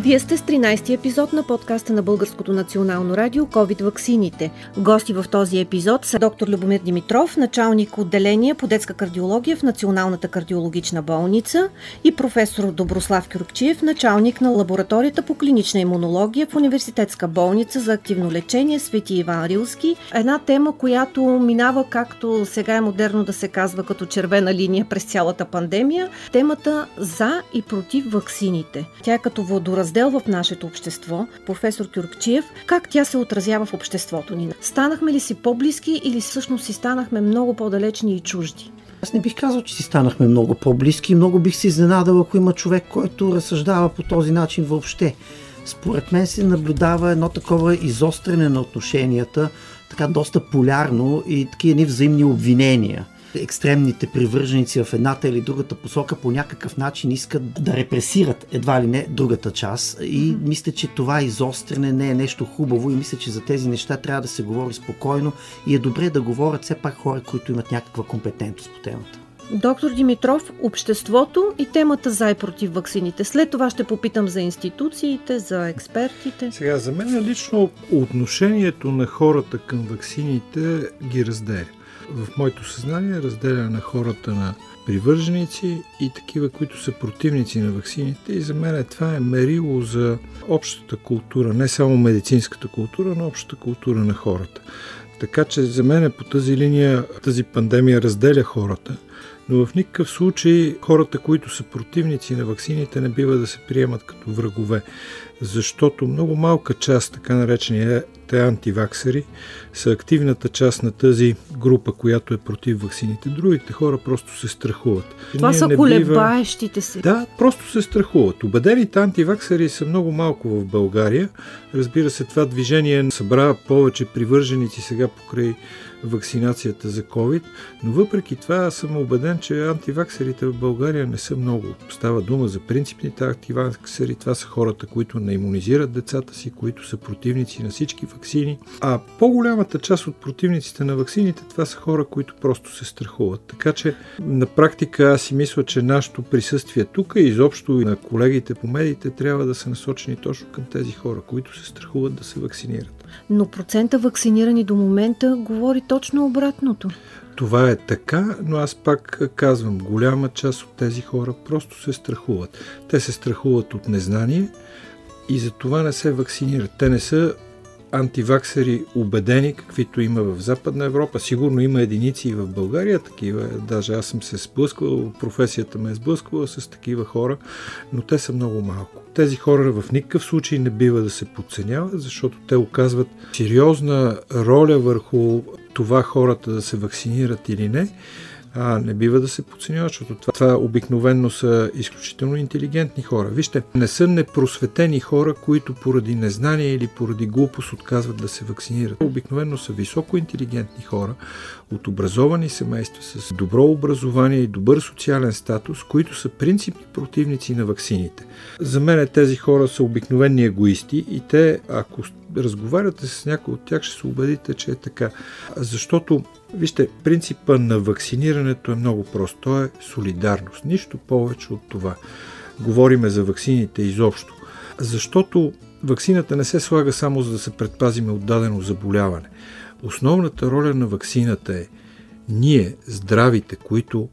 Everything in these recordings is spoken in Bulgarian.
Вие сте с 13-ти епизод на подкаста на Българското национално радио COVID ваксините. Гости в този епизод са доктор Любомир Димитров, началник отделение по детска кардиология в Националната кардиологична болница и професор Доброслав Кюркчиев, началник на лабораторията по клинична имунология в Университетска болница за активно лечение Свети Иван Рилски. Една тема, която минава, както сега е модерно да се казва, като червена линия през цялата пандемия, темата за и против ваксините. Тя е като водораздел раздел в нашето общество, професор Кюркчиев, как тя се отразява в обществото ни. Станахме ли си по-близки или всъщност си станахме много по-далечни и чужди? Аз не бих казал, че си станахме много по-близки. Много бих се изненадал, ако има човек, който разсъждава по този начин въобще. Според мен се наблюдава едно такова изострене на отношенията, така доста полярно и такива взаимни обвинения екстремните привърженици в едната или другата посока по някакъв начин искат да репресират едва ли не другата част. И мисля, че това изострене не е нещо хубаво и мисля, че за тези неща трябва да се говори спокойно и е добре да говорят все пак хора, които имат някаква компетентност по темата. Доктор Димитров, обществото и темата за и против ваксините. След това ще попитам за институциите, за експертите. Сега, за мен лично отношението на хората към ваксините ги разделя в моето съзнание разделя на хората на привърженици и такива, които са противници на ваксините. И за мен това е мерило за общата култура, не само медицинската култура, но общата култура на хората. Така че за мен по тази линия тази пандемия разделя хората – но в никакъв случай хората, които са противници на ваксините, не бива да се приемат като врагове, защото много малка част, така наречените антиваксери, са активната част на тази група, която е против ваксините. Другите хора просто се страхуват. Това Ние са колебаещите се. Да, просто се страхуват. Обедените антиваксери са много малко в България. Разбира се, това движение събра повече привърженици сега покрай вакцинацията за COVID, но въпреки това аз съм убеден, че антиваксерите в България не са много. Става дума за принципните антиваксери. Това са хората, които не иммунизират децата си, които са противници на всички вакцини. А по-голямата част от противниците на вакцините, това са хора, които просто се страхуват. Така че на практика аз си мисля, че нашето присъствие тук и изобщо и на колегите по медиите трябва да са насочени точно към тези хора, които се страхуват да се вакцинират но процента вакцинирани до момента говори точно обратното. Това е така, но аз пак казвам, голяма част от тези хора просто се страхуват. Те се страхуват от незнание и за това не се вакцинират. Те не са антиваксери убедени, каквито има в Западна Европа. Сигурно има единици и в България такива. Даже аз съм се сблъсквал, професията ме е сблъсквала с такива хора, но те са много малко. Тези хора в никакъв случай не бива да се подценяват, защото те оказват сериозна роля върху това хората да се вакцинират или не а, не бива да се подценява, защото това, това обикновенно са изключително интелигентни хора. Вижте, не са непросветени хора, които поради незнание или поради глупост отказват да се вакцинират. Обикновено са високо интелигентни хора, от образовани семейства с добро образование и добър социален статус, които са принципни противници на ваксините. За мен тези хора са обикновени егоисти и те, ако разговаряте с някой от тях, ще се убедите, че е така. Защото Вижте, принципа на вакцинирането е много прост. То е солидарност. Нищо повече от това. Говориме за ваксините изобщо. Защото ваксината не се слага само за да се предпазиме от дадено заболяване. Основната роля на ваксината е ние, здравите, които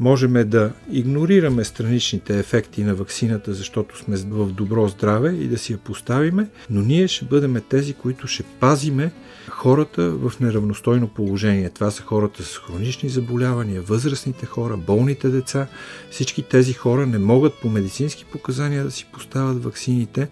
можем да игнорираме страничните ефекти на ваксината, защото сме в добро здраве и да си я поставиме, но ние ще бъдем тези, които ще пазиме хората в неравностойно положение. Това са хората с хронични заболявания, възрастните хора, болните деца. Всички тези хора не могат по медицински показания да си поставят ваксините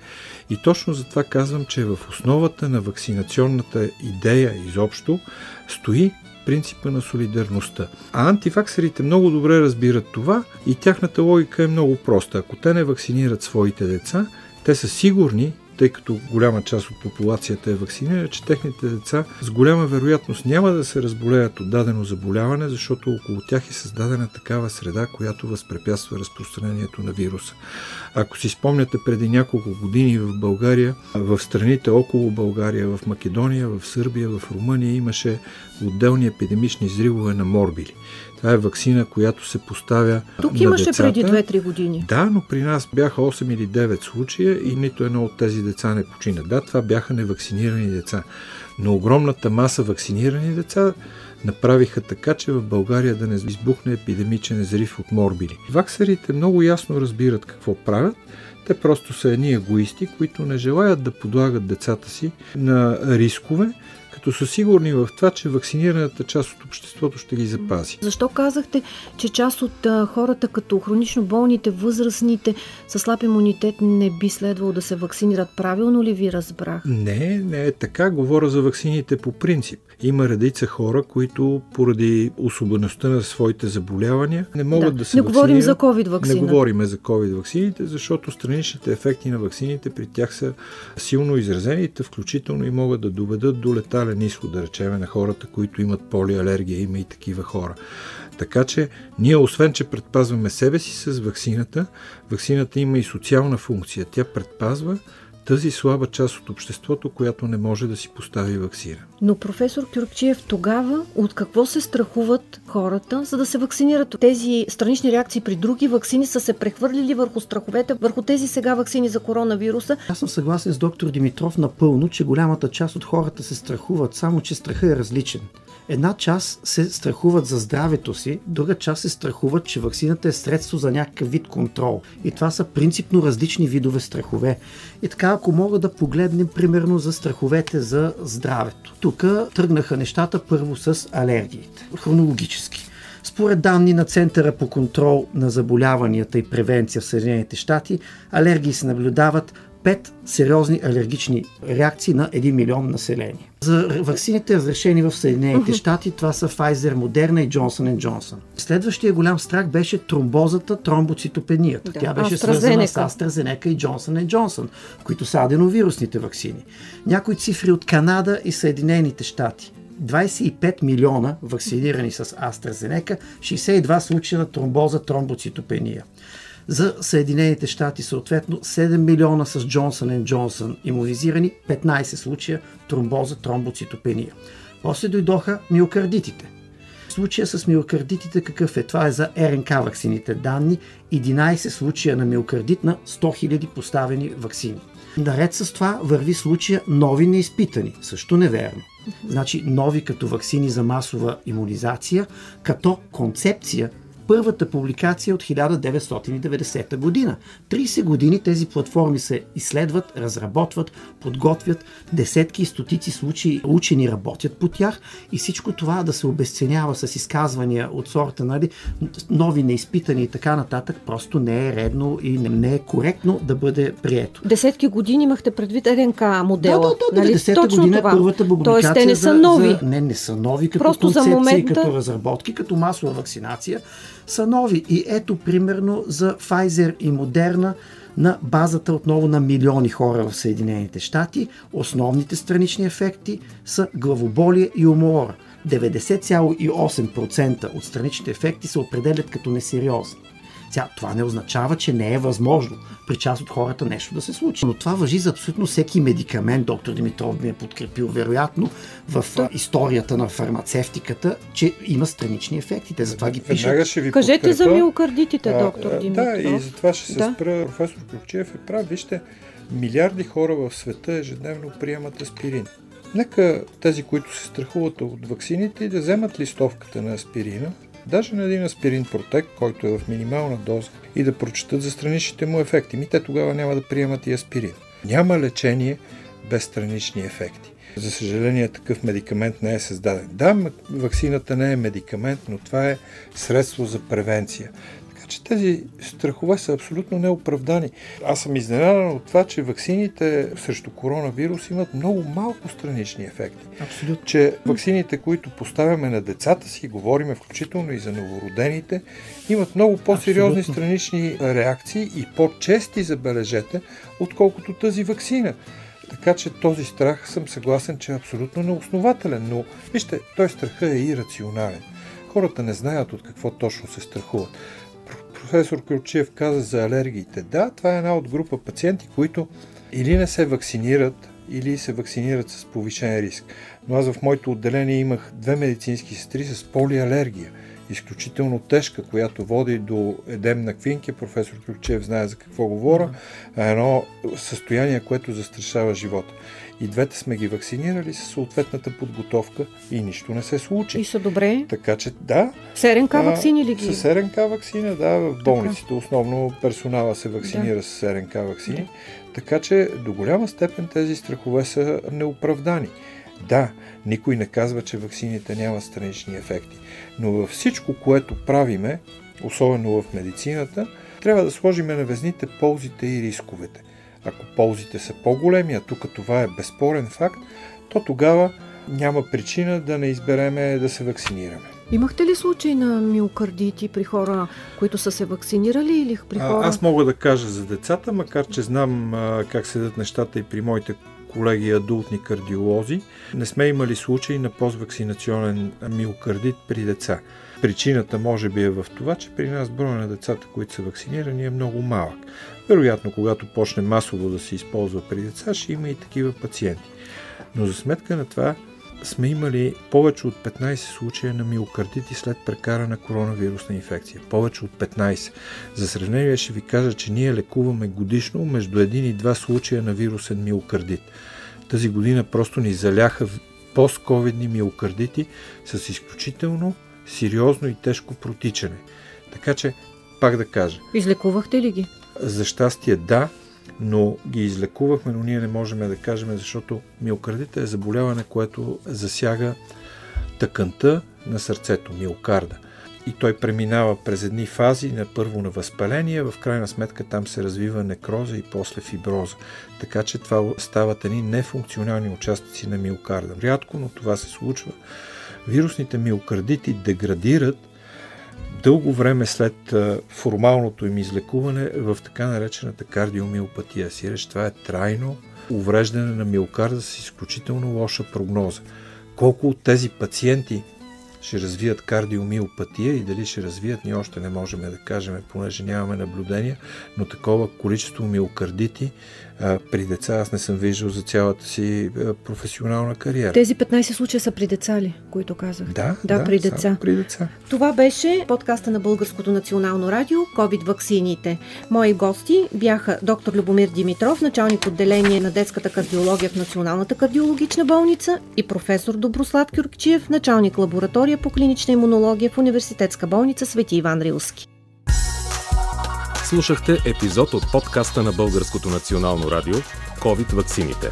и точно затова казвам, че в основата на вакцинационната идея изобщо стои принципа на солидарността. А антиваксерите много добре разбират това и тяхната логика е много проста. Ако те не вакцинират своите деца, те са сигурни, тъй като голяма част от популацията е вакцинирана, че техните деца с голяма вероятност няма да се разболеят от дадено заболяване, защото около тях е създадена такава среда, която възпрепятства разпространението на вируса. Ако си спомняте преди няколко години в България, в страните около България, в Македония, в Сърбия, в Румъния имаше отделни епидемични взривове на морбили. Това е вакцина, която се поставя Тук на имаше децата. преди 2-3 години. Да, но при нас бяха 8 или 9 случая и нито едно от тези деца не почина. Да, това бяха невакцинирани деца. Но огромната маса вакцинирани деца направиха така, че в България да не избухне епидемичен взрив от морбили. Ваксерите много ясно разбират какво правят. Те просто са едни егоисти, които не желаят да подлагат децата си на рискове, като са сигурни в това, че вакцинираната част от обществото ще ги запази. Защо казахте, че част от а, хората, като хронично болните, възрастните, с слаб имунитет, не би следвало да се вакцинират? Правилно ли ви разбрах? Не, не е така. Говоря за ваксините по принцип. Има редица хора, които поради особеността на своите заболявания не могат да, Да. се Не говорим за COVID вакцина. Не говорим за COVID ваксините, защото страничните ефекти на ваксините при тях са силно изразени, те включително и могат да доведат до летален изход, да речем, на хората, които имат полиалергия, има и такива хора. Така че ние, освен че предпазваме себе си с ваксината, ваксината има и социална функция. Тя предпазва тази слаба част от обществото, която не може да си постави вакцина. Но професор Кюркчиев, тогава от какво се страхуват хората, за да се вакцинират? Тези странични реакции при други вакцини са се прехвърлили върху страховете, върху тези сега вакцини за коронавируса. Аз съм съгласен с доктор Димитров напълно, че голямата част от хората се страхуват, само че страха е различен. Една част се страхуват за здравето си, друга част се страхуват, че вакцината е средство за някакъв вид контрол. И това са принципно различни видове страхове. И така, ако мога да погледнем примерно за страховете за здравето. Тук тръгнаха нещата първо с алергиите, хронологически. Според данни на Центъра по контрол на заболяванията и превенция в Съединените щати, алергии се наблюдават 5 сериозни алергични реакции на 1 милион население. За ваксините, разрешени в Съединените щати, това са Pfizer, Moderna и Johnson Johnson. Следващия голям страх беше тромбозата, тромбоцитопенията. Да, Тя беше свързана с AstraZeneca. AstraZeneca и Johnson Johnson, които са аденовирусните ваксини. Някои цифри от Канада и Съединените щати. 25 милиона вакцинирани с AstraZeneca, 62 случая на тромбоза, тромбоцитопения. За Съединените щати съответно 7 милиона с Johnson Johnson иммунизирани, 15 случая тромбоза, тромбоцитопения. После дойдоха миокардитите. Случая с миокардитите какъв е? Това е за РНК ваксините данни. 11 случая на миокардит на 100 000 поставени ваксини. Наред с това върви случая нови неизпитани. Също неверно. Значи нови като ваксини за масова иммунизация, като концепция първата публикация от 1990 година. 30 години тези платформи се изследват, разработват, подготвят, десетки и стотици случаи учени работят по тях и всичко това да се обесценява с изказвания от сорта, нали, нови, неизпитани и така нататък, просто не е редно и не- не е коректно да бъде прието. Десетки години имахте предвид РНК модела. Да, да, да, нали? 90-та Точно година това. е първата публикация. Тоест, те не са нови. За, не, не са нови като Просто за концепция и момента- като разработки, като масова вакцинация са нови. И ето примерно за Pfizer и Moderna на базата отново на милиони хора в Съединените щати, основните странични ефекти са главоболие и умора. 90,8% от страничните ефекти се определят като несериозни. Сега, това не означава, че не е възможно при част от хората нещо да се случи. Но това въжи за абсолютно всеки медикамент. Доктор Димитров ми е подкрепил, вероятно, в а, историята на фармацевтиката, че има странични ефекти. Те затова ги пишат. Веднага ще ви Кажете за подкрепя. миокардитите, доктор а, Димитров. Да, и за това ще се Да. спра. Професор Ключев е прав. Вижте, милиарди хора в света ежедневно приемат аспирин. Нека тези, които се страхуват от ваксините, да вземат листовката на аспирина, даже на един аспирин протек, който е в минимална доза, и да прочетат за страничните му ефекти. Ми те тогава няма да приемат и аспирин. Няма лечение без странични ефекти. За съжаление, такъв медикамент не е създаден. Да, ваксината не е медикамент, но това е средство за превенция. Така че тези страхове са абсолютно неоправдани. Аз съм изненадан от това, че ваксините срещу коронавирус имат много малко странични ефекти. Абсолютно. Че ваксините, които поставяме на децата си, говориме включително и за новородените, имат много по-сериозни Абсолютно. странични реакции и по-чести, забележете, отколкото тази вакцина. Така че този страх съм съгласен, че е абсолютно неоснователен. Но вижте, той страха е ирационален. Хората не знаят от какво точно се страхуват. Пр- Професор Крючев каза за алергиите. Да, това е една от група пациенти, които или не се вакцинират, или се вакцинират с повишен риск. Но аз в моето отделение имах две медицински сестри с полиалергия изключително тежка, която води до едем на квинки. Професор Ключев знае за какво говоря. Едно състояние, което застрашава живота. И двете сме ги вакцинирали с съответната подготовка и нищо не се случи. И са добре. Така че да. С РНК вакцини ли ги? С РНК вакцина, да, в болниците основно персонала се вакцинира да. с РНК вакцини. Да. Така че до голяма степен тези страхове са неоправдани. Да, никой не казва, че ваксините нямат странични ефекти, но във всичко, което правиме, особено в медицината, трябва да сложим на везните ползите и рисковете. Ако ползите са по-големи, а тук това е безспорен факт, то тогава няма причина да не избереме да се вакцинираме. Имахте ли случаи на миокардити при хора, които са се вакцинирали или при хора? А, аз мога да кажа за децата, макар че знам а, как седат нещата и при моите колеги адултни кардиолози. Не сме имали случаи на поствакцинационен миокардит при деца. Причината може би е в това, че при нас броя на децата, които са вакцинирани е много малък. Вероятно, когато почне масово да се използва при деца, ще има и такива пациенти. Но за сметка на това сме имали повече от 15 случая на миокардити след прекарана коронавирусна инфекция. Повече от 15. За сравнение ще ви кажа, че ние лекуваме годишно между 1 и 2 случая на вирусен миокардит. Тази година просто ни заляха постковидни миокардити с изключително сериозно и тежко протичане. Така че, пак да кажа. Излекувахте ли ги? За щастие да, но ги излекувахме, но ние не можем да кажем, защото миокардита е заболяване, което засяга тъканта на сърцето, миокарда. И той преминава през едни фази, на първо на възпаление, в крайна сметка там се развива некроза и после фиброза. Така че това стават едни нефункционални участъци на миокарда. Рядко, но това се случва. Вирусните миокардити деградират дълго време след формалното им излекуване в така наречената кардиомиопатия. Сиреч, това е трайно увреждане на миокарда с изключително лоша прогноза. Колко от тези пациенти ще развият кардиомиопатия и дали ще развият, ние още не можем да кажем, понеже нямаме наблюдения, но такова количество миокардити а, при деца аз не съм виждал за цялата си а, професионална кариера. Тези 15 случая са при деца ли, които казах? Да, да, да при деца. при деца. Това беше подкаста на Българското национално радио COVID ваксините. Мои гости бяха доктор Любомир Димитров, началник отделение на детската кардиология в Националната кардиологична болница и професор Доброслав Кюркчиев, началник лаборатория по клинична имунология в Университетска болница Свети Иван Рилски. Слушахте епизод от подкаста на Българското национално радио COVID ваксините.